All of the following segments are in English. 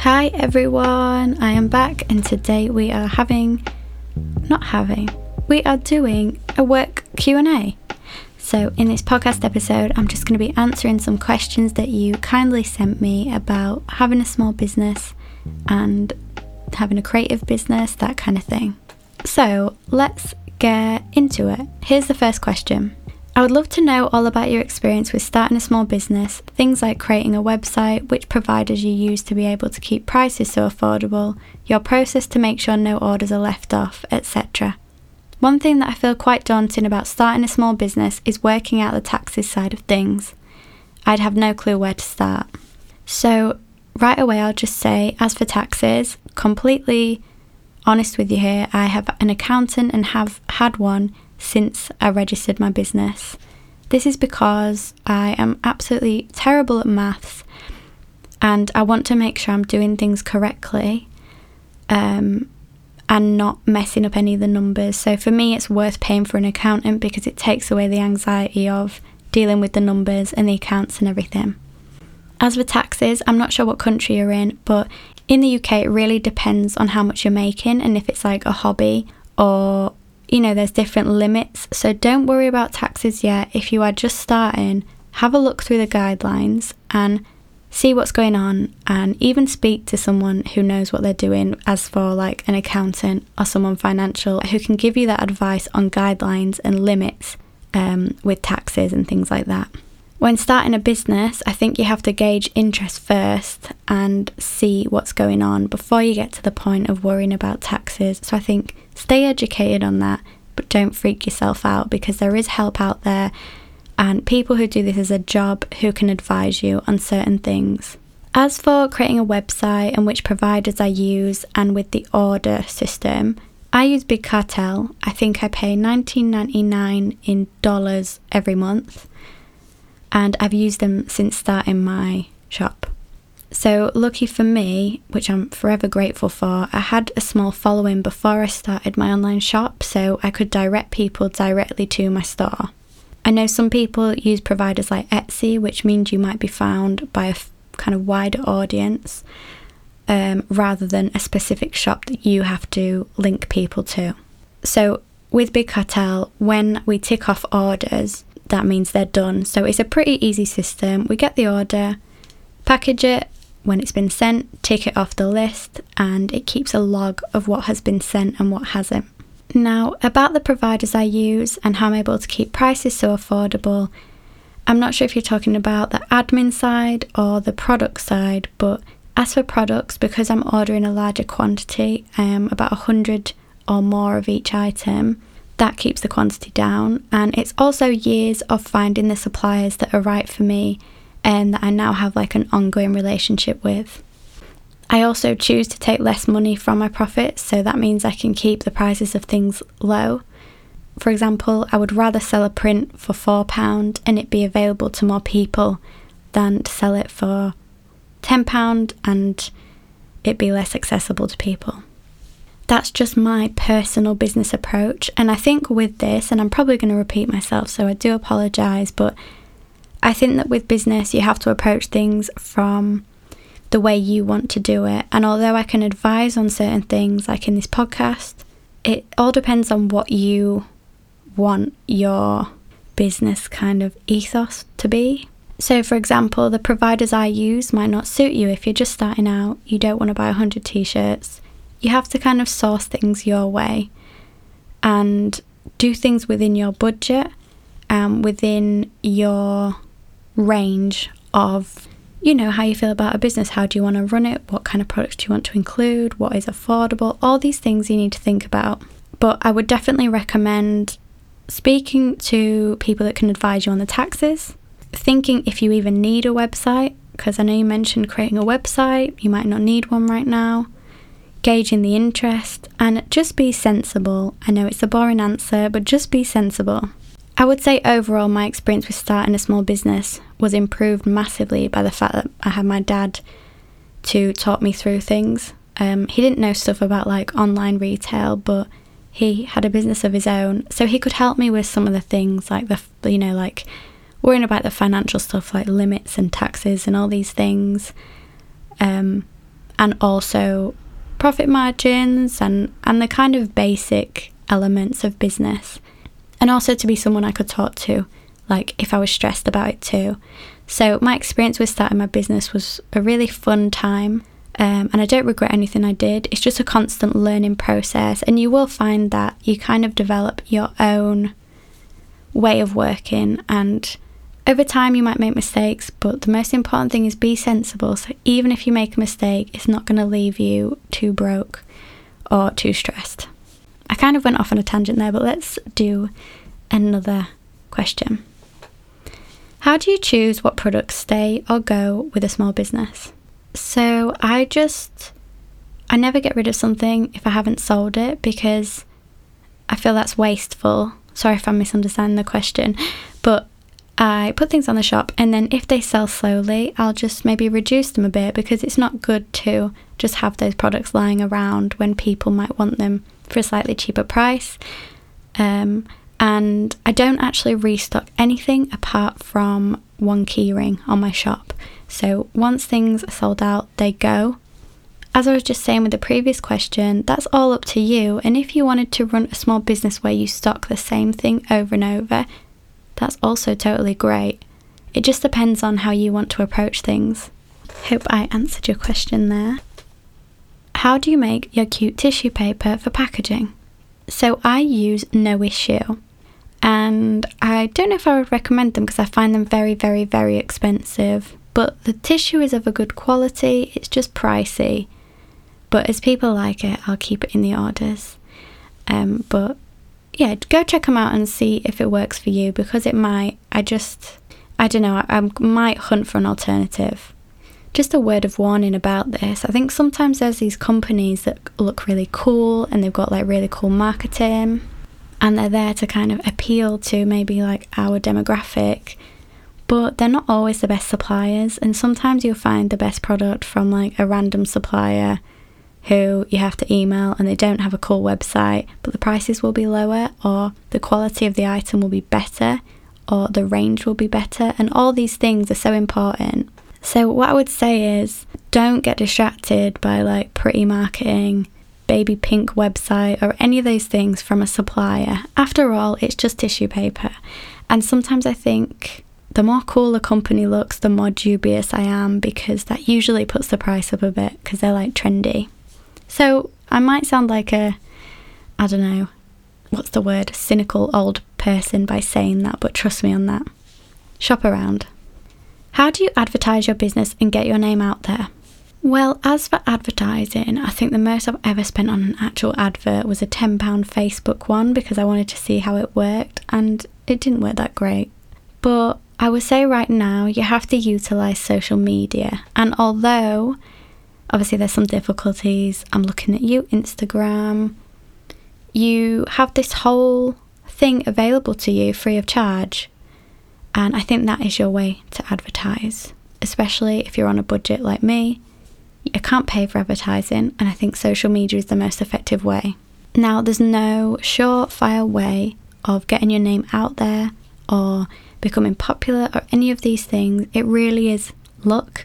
Hi everyone, I am back and today we are having not having. We are doing a work Q&A. So in this podcast episode, I'm just going to be answering some questions that you kindly sent me about having a small business and having a creative business, that kind of thing. So, let's get into it. Here's the first question. I would love to know all about your experience with starting a small business, things like creating a website, which providers you use to be able to keep prices so affordable, your process to make sure no orders are left off, etc. One thing that I feel quite daunting about starting a small business is working out the taxes side of things. I'd have no clue where to start. So, right away, I'll just say, as for taxes, completely honest with you here, I have an accountant and have had one since I registered my business. This is because I am absolutely terrible at maths and I want to make sure I'm doing things correctly um, and not messing up any of the numbers. So for me, it's worth paying for an accountant because it takes away the anxiety of dealing with the numbers and the accounts and everything. As for taxes, I'm not sure what country you're in, but in the UK, it really depends on how much you're making and if it's like a hobby or you know, there's different limits. So don't worry about taxes yet. If you are just starting, have a look through the guidelines and see what's going on and even speak to someone who knows what they're doing as for like an accountant or someone financial who can give you that advice on guidelines and limits um, with taxes and things like that. When starting a business, I think you have to gauge interest first and see what's going on before you get to the point of worrying about taxes. So I think stay educated on that, but don't freak yourself out because there is help out there and people who do this as a job who can advise you on certain things. As for creating a website and which providers I use and with the order system, I use Big Cartel. I think I pay $19.99 in dollars every month and I've used them since starting my shop. So, lucky for me, which I'm forever grateful for, I had a small following before I started my online shop, so I could direct people directly to my store. I know some people use providers like Etsy, which means you might be found by a f- kind of wider audience um, rather than a specific shop that you have to link people to. So, with Big Cartel, when we tick off orders, that means they're done. So it's a pretty easy system. We get the order, package it when it's been sent, take it off the list, and it keeps a log of what has been sent and what hasn't. Now, about the providers I use and how I'm able to keep prices so affordable, I'm not sure if you're talking about the admin side or the product side, but as for products, because I'm ordering a larger quantity, um, about 100 or more of each item, that keeps the quantity down. And it's also years of finding the suppliers that are right for me and that I now have like an ongoing relationship with. I also choose to take less money from my profits, so that means I can keep the prices of things low. For example, I would rather sell a print for £4 and it be available to more people than to sell it for £10 and it be less accessible to people that's just my personal business approach. And I think with this, and I'm probably going to repeat myself, so I do apologize, but I think that with business, you have to approach things from the way you want to do it. And although I can advise on certain things, like in this podcast, it all depends on what you want your business kind of ethos to be. So, for example, the providers I use might not suit you if you're just starting out, you don't want to buy 100 t shirts, you have to kind of source things your way and do things within your budget and um, within your range of you know how you feel about a business. How do you want to run it? What kind of products do you want to include? What is affordable? All these things you need to think about. But i would definitely recommend speaking to people that can advise you on the taxes thinking if you even need a website because i know you mentioned creating a website you might not need one right now gauging the interest, and just be sensible. I know it's a boring answer, but just be sensible. I would say overall, my experience with starting a small business was improved massively by the fact that I had my dad to talk me through things. Um, he didn't know stuff about like online retail, but he had a business of his own, so he could help me with some of the things like the you know like worrying about the financial stuff like limits and taxes and all these things. Um, and also profit margins and, and the kind of basic elements of business. And also to be someone I could talk to, like if I was stressed about it too. So, my experience with starting my business was a really fun time. Um, and I don't regret anything I did. It's just a constant learning process, and you will find that you kind of develop your own way of working and over time, you might make mistakes, but the most important thing is be sensible. So, even if you make a mistake, it's not going to leave you too broke or too stressed. I kind of went off on a tangent there, but let's do another question. How do you choose what products stay or go with a small business? So, I just, I never get rid of something if I haven't sold it because I feel that's wasteful. Sorry if I'm misunderstanding the question, but I put things on the shop, and then if they sell slowly, I'll just maybe reduce them a bit because it's not good to just have those products lying around when people might want them for a slightly cheaper price. Um, and I don't actually restock anything apart from one keyring on my shop. So once things are sold out, they go. As I was just saying with the previous question, that's all up to you. And if you wanted to run a small business where you stock the same thing over and over, that's also totally great. It just depends on how you want to approach things. Hope I answered your question there. How do you make your cute tissue paper for packaging? So I use No Issue, and I don't know if I would recommend them because I find them very, very, very expensive. But the tissue is of a good quality, it's just pricey. But as people like it, I'll keep it in the orders. Um, but yeah, go check them out and see if it works for you because it might. I just, I don't know, I, I might hunt for an alternative. Just a word of warning about this. I think sometimes there's these companies that look really cool and they've got like really cool marketing and they're there to kind of appeal to maybe like our demographic but they're not always the best suppliers and sometimes you'll find the best product from like a random supplier who you have to email and they don't have a cool website, but the prices will be lower, or the quality of the item will be better, or the range will be better, and all these things are so important. So, what I would say is don't get distracted by like pretty marketing, baby pink website, or any of those things from a supplier. After all, it's just tissue paper. And sometimes I think the more cool a company looks, the more dubious I am because that usually puts the price up a bit because they're like trendy. So I might sound like a, I don't know, what's the word, cynical old person by saying that, but trust me on that. Shop around. How do you advertise your business and get your name out there? Well, as for advertising, I think the most I've ever spent on an actual advert was a £10 Facebook one because I wanted to see how it worked and it didn't work that great. But I would say right now you have to utilize social media, and although Obviously, there's some difficulties. I'm looking at you, Instagram. You have this whole thing available to you free of charge. And I think that is your way to advertise, especially if you're on a budget like me. You can't pay for advertising, and I think social media is the most effective way. Now, there's no surefire way of getting your name out there or becoming popular or any of these things. It really is luck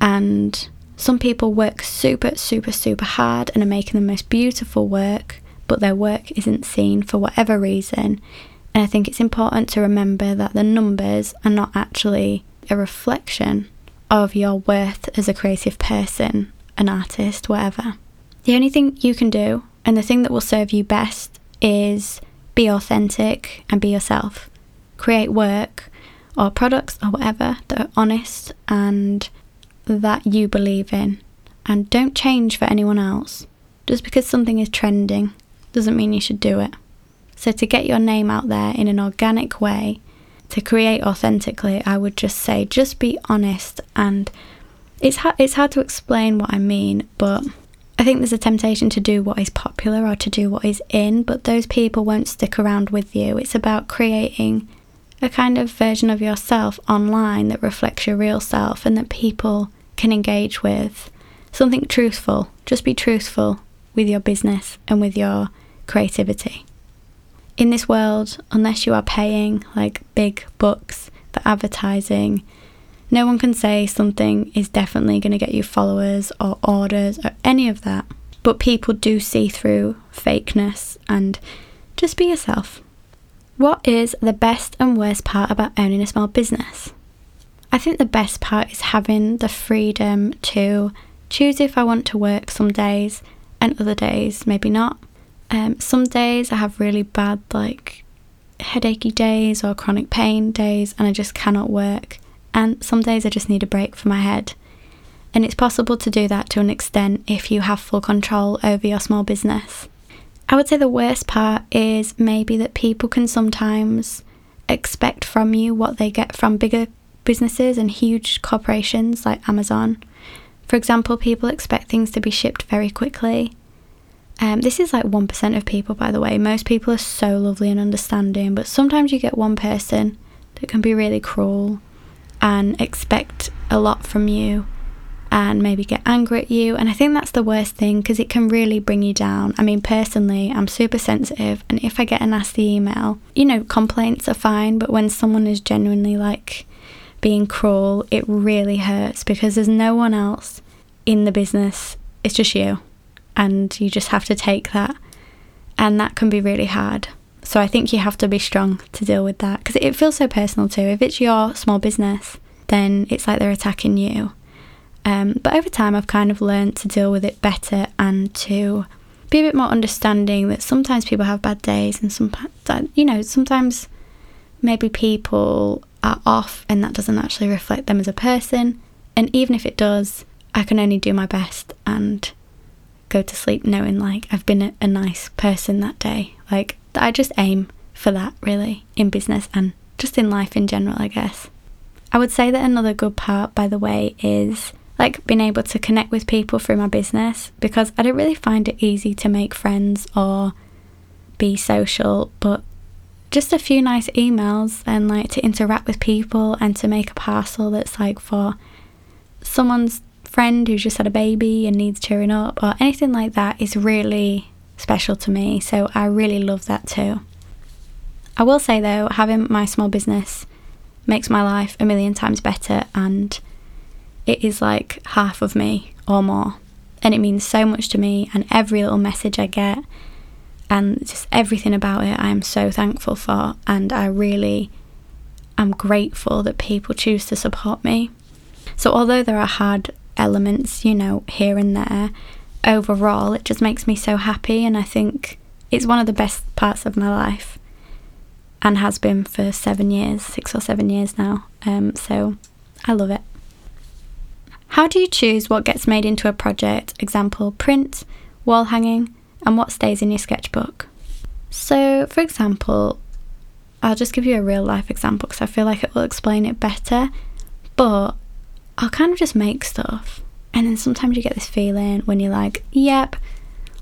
and some people work super, super, super hard and are making the most beautiful work, but their work isn't seen for whatever reason. And I think it's important to remember that the numbers are not actually a reflection of your worth as a creative person, an artist, whatever. The only thing you can do, and the thing that will serve you best, is be authentic and be yourself. Create work or products or whatever that are honest and that you believe in and don't change for anyone else. Just because something is trending doesn't mean you should do it. So, to get your name out there in an organic way, to create authentically, I would just say just be honest. And it's, ha- it's hard to explain what I mean, but I think there's a temptation to do what is popular or to do what is in, but those people won't stick around with you. It's about creating a kind of version of yourself online that reflects your real self and that people can engage with. Something truthful. Just be truthful with your business and with your creativity. In this world, unless you are paying like big bucks for advertising, No one can say something is definitely going to get you followers or orders or any of that. But people do see through fakeness and just be yourself. What is the best and worst part about owning a small business? I think the best part is having the freedom to choose if I want to work some days and other days maybe not. Um, some days I have really bad, like, headachy days or chronic pain days, and I just cannot work. And some days I just need a break for my head. And it's possible to do that to an extent if you have full control over your small business. I would say the worst part is maybe that people can sometimes expect from you what they get from bigger businesses and huge corporations like Amazon. For example, people expect things to be shipped very quickly um, this is like 1% of people, by the way. Most people are so lovely and understanding, but sometimes you get one person that can be really cruel and expect a lot from you and maybe get angry at you. And I think that's the worst thing because it can really bring you down. I mean, personally, I'm super sensitive, and if I get a nasty email, you know, complaints are fine, but when someone is genuinely like being cruel, it really hurts because there's no one else in the business, it's just you and you just have to take that. And that can be really hard. So I think you have to be strong to deal with that because it feels so personal too. If it's your small business, then it's like they're attacking you. Um, but over time, I've kind of learned to deal with it better and to be a bit more understanding that sometimes people have bad days and sometimes, you know, sometimes maybe people are off and that doesn't actually reflect them as a person. And even if it does, I can only do my best and go to sleep knowing like I've been a, a nice person that day. Like I just aim for that really in business and just in life in general, I guess. I would say that another good part, by the way, is like being able to connect with people through my business because I don't really find it easy to make friends or be social, but just a few nice emails and like to interact with people and to make a parcel that's like for someone's friend who's just had a baby and needs cheering up or anything like that is really special to me. So I really love that too. I will say though, having my small business makes my life a million times better and it is like half of me or more. And it means so much to me, and every little message I get and just everything about it, I am so thankful for. And I really am grateful that people choose to support me. So, although there are hard elements, you know, here and there, overall, it just makes me so happy. And I think it's one of the best parts of my life and has been for seven years, six or seven years now. Um, so I love it. How do you choose what gets made into a project? Example, print, wall hanging, and what stays in your sketchbook? So, for example, I'll just give you a real life example because I feel like it will explain it better. But I'll kind of just make stuff. And then sometimes you get this feeling when you're like, yep,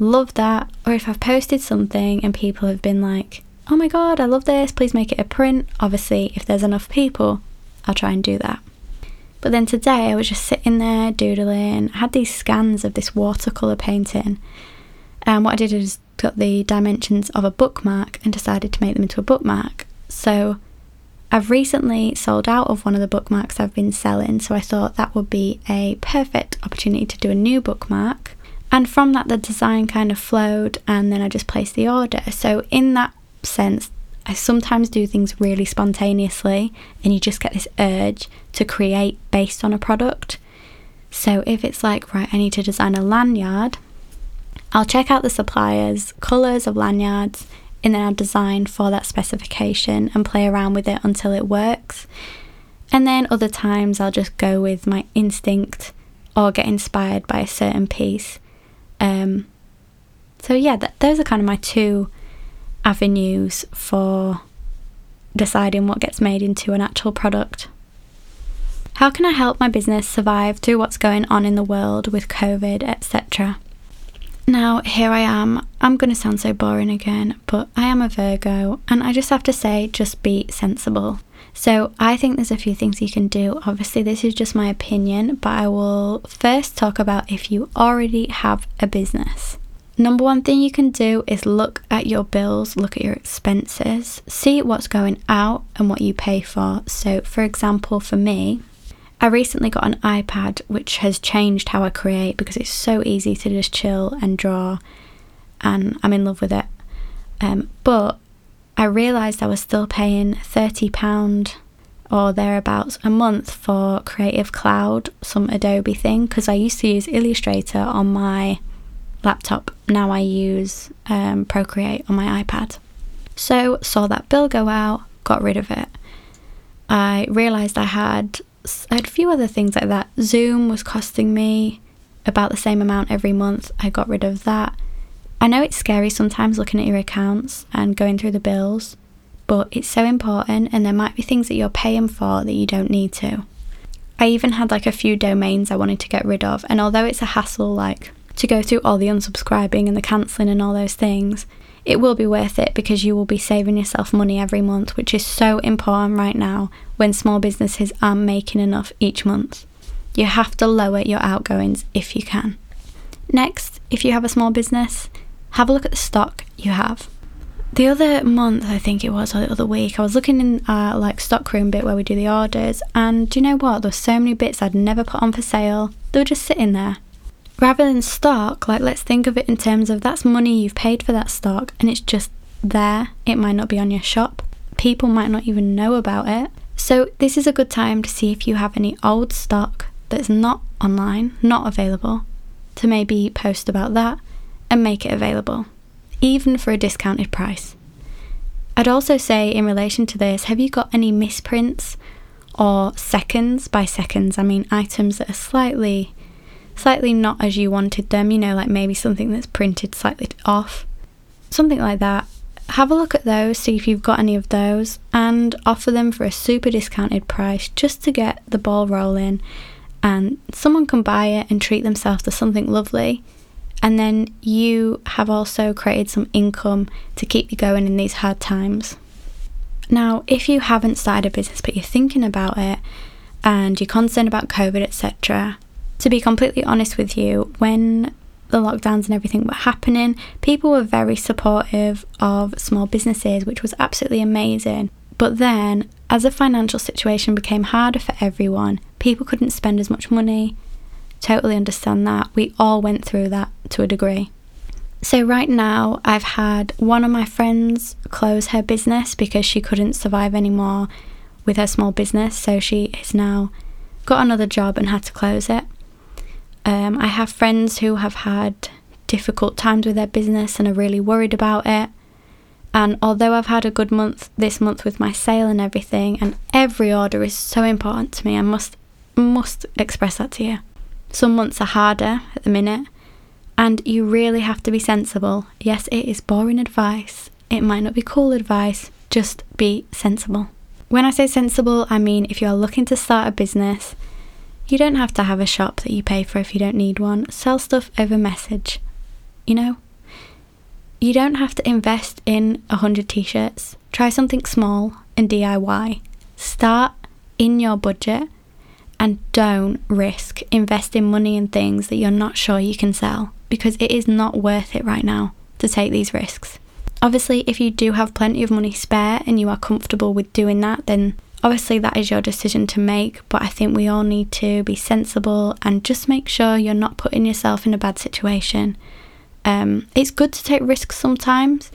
love that. Or if I've posted something and people have been like, oh my god, I love this, please make it a print. Obviously, if there's enough people, I'll try and do that. But then today I was just sitting there doodling. I had these scans of this watercolour painting. And what I did is got the dimensions of a bookmark and decided to make them into a bookmark. So I've recently sold out of one of the bookmarks I've been selling, so I thought that would be a perfect opportunity to do a new bookmark. And from that, the design kind of flowed, and then I just placed the order. So, in that sense, I sometimes do things really spontaneously, and you just get this urge to create based on a product. So, if it's like, right, I need to design a lanyard, I'll check out the suppliers, colours of lanyards, and then I'll design for that specification and play around with it until it works. And then other times I'll just go with my instinct or get inspired by a certain piece. Um, so, yeah, th- those are kind of my two avenues for deciding what gets made into an actual product. How can I help my business survive through what's going on in the world with COVID, etc.? Now, here I am. I'm going to sound so boring again, but I am a Virgo, and I just have to say, just be sensible. So, I think there's a few things you can do. Obviously, this is just my opinion, but I will first talk about if you already have a business. Number one thing you can do is look at your bills, look at your expenses, see what's going out and what you pay for. So, for example, for me, I recently got an iPad which has changed how I create because it's so easy to just chill and draw, and I'm in love with it. Um, but I realised I was still paying £30 or thereabouts a month for Creative Cloud, some Adobe thing, because I used to use Illustrator on my laptop. Now I use um, Procreate on my iPad. So, saw that bill go out, got rid of it. I realised I had, I had a few other things like that. Zoom was costing me about the same amount every month. I got rid of that. I know it's scary sometimes looking at your accounts and going through the bills, but it's so important, and there might be things that you're paying for that you don't need to. I even had like a few domains I wanted to get rid of, and although it's a hassle, like to go through all the unsubscribing and the cancelling and all those things, it will be worth it because you will be saving yourself money every month, which is so important right now when small businesses aren't making enough each month. You have to lower your outgoings if you can. Next, if you have a small business, have a look at the stock you have. The other month, I think it was, or the other week, I was looking in our like stockroom bit where we do the orders, and do you know what? There were so many bits I'd never put on for sale. They were just sitting there rather than stock, like let's think of it in terms of that's money you've paid for that stock and it's just there. It might not be on your shop. People might not even know about it. So, this is a good time to see if you have any old stock that's not online, not available, to maybe post about that and make it available, even for a discounted price. I'd also say, in relation to this, have you got any misprints or seconds? By seconds, I mean items that are slightly slightly not as you wanted them, you know, like maybe something that's printed slightly off, something like that. Have a look at those, see if you've got any of those, and offer them for a super discounted price just to get the ball rolling. And someone can buy it and treat themselves to something lovely. And then you have also created some income to keep you going in these hard times. Now, if you haven't started a business but you're thinking about it and you're concerned about COVID, etc., to be completely honest with you, when the lockdowns and everything were happening, people were very supportive of small businesses, which was absolutely amazing. But then, as the financial situation became harder for everyone, people couldn't spend as much money. Totally understand that. We all went through that to a degree. So, right now, I've had one of my friends close her business because she couldn't survive anymore with her small business. So, she has now got another job and had to close it. Um, I have friends who have had difficult times with their business and are really worried about it. And although I've had a good month this month with my sale and everything, and every order is so important to me, I must must express that to you. Some months are harder at the minute, and you really have to be sensible. Yes, it is boring advice. It might not be cool advice. Just be sensible. When I say sensible, I mean if you are looking to start a business you don't have to have a shop that you pay for if you don't need one. Sell stuff over message. You know? You don't have to invest in a hundred t shirts. Try something small and DIY. Start in your budget and don't risk investing money in things that you're not sure you can sell because it is not worth it right now to take these risks. Obviously, if you do have plenty of money spare and you are comfortable with doing that, then Obviously, that is your decision to make, but I think we all need to be sensible and just make sure you're not putting yourself in a bad situation. Um, it's good to take risks sometimes,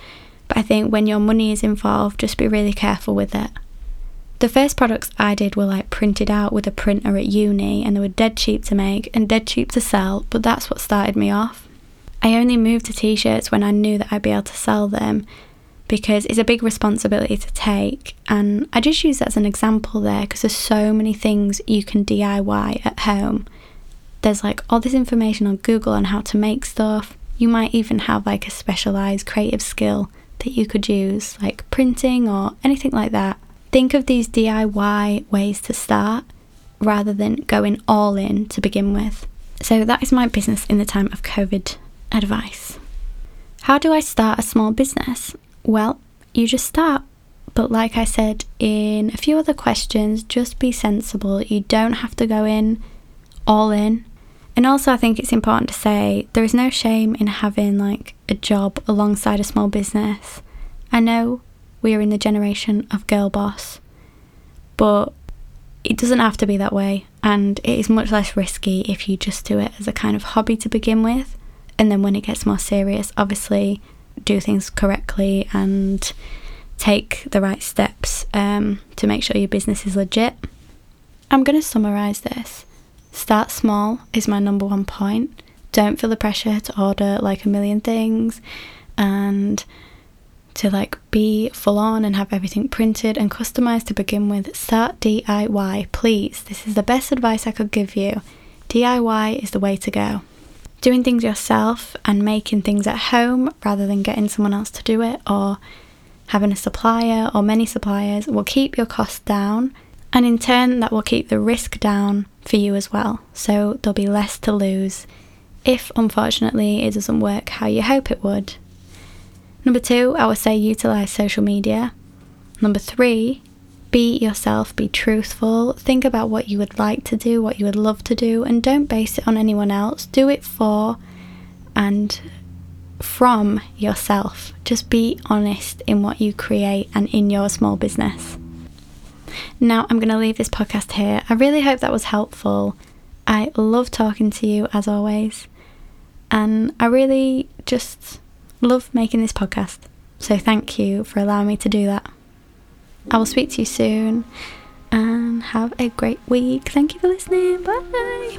but I think when your money is involved, just be really careful with it. The first products I did were like printed out with a printer at uni, and they were dead cheap to make and dead cheap to sell, but that's what started me off. I only moved to t shirts when I knew that I'd be able to sell them, because it's a big responsibility to take. And I just use that as an example there because there's so many things you can DIY at home. There's like all this information on Google on how to make stuff. You might even have like a specialized creative skill that you could use, like printing or anything like that. Think of these DIY ways to start rather than going all in to begin with. So, that is my business in the time of COVID advice. How do I start a small business? Well, you just start. But like I said in a few other questions, just be sensible. You don't have to go in all in. And also, I think it's important to say there is no shame in having like a job alongside a small business. I know we are in the generation of girl boss, but it doesn't have to be that way, and it is much less risky if you just do it as a kind of hobby to begin with. And then when it gets more serious, obviously do things correctly and take the right steps um, to make sure your business is legit. I'm going to summarize this. Start small is my number one point. Don't feel the pressure to order like a million things and to like be full on and have everything printed and customized to begin with. Start DIY, please. This is the best advice I could give you. DIY is the way to go. Doing things yourself and making things at home rather than getting someone else to do it or having a supplier or many suppliers will keep your costs down and in turn that will keep the risk down for you as well. So there'll be less to lose if unfortunately it doesn't work how you hope it would. Number two, I would say utilize social media. Number three, be yourself, be truthful, think about what you would like to do, what you would love to do, and don't base it on anyone else. Do it for and from yourself. Just be honest in what you create and in your small business. Now, I'm going to leave this podcast here. I really hope that was helpful. I love talking to you as always, and I really just love making this podcast. So, thank you for allowing me to do that. I will speak to you soon and have a great week. Thank you for listening. Bye.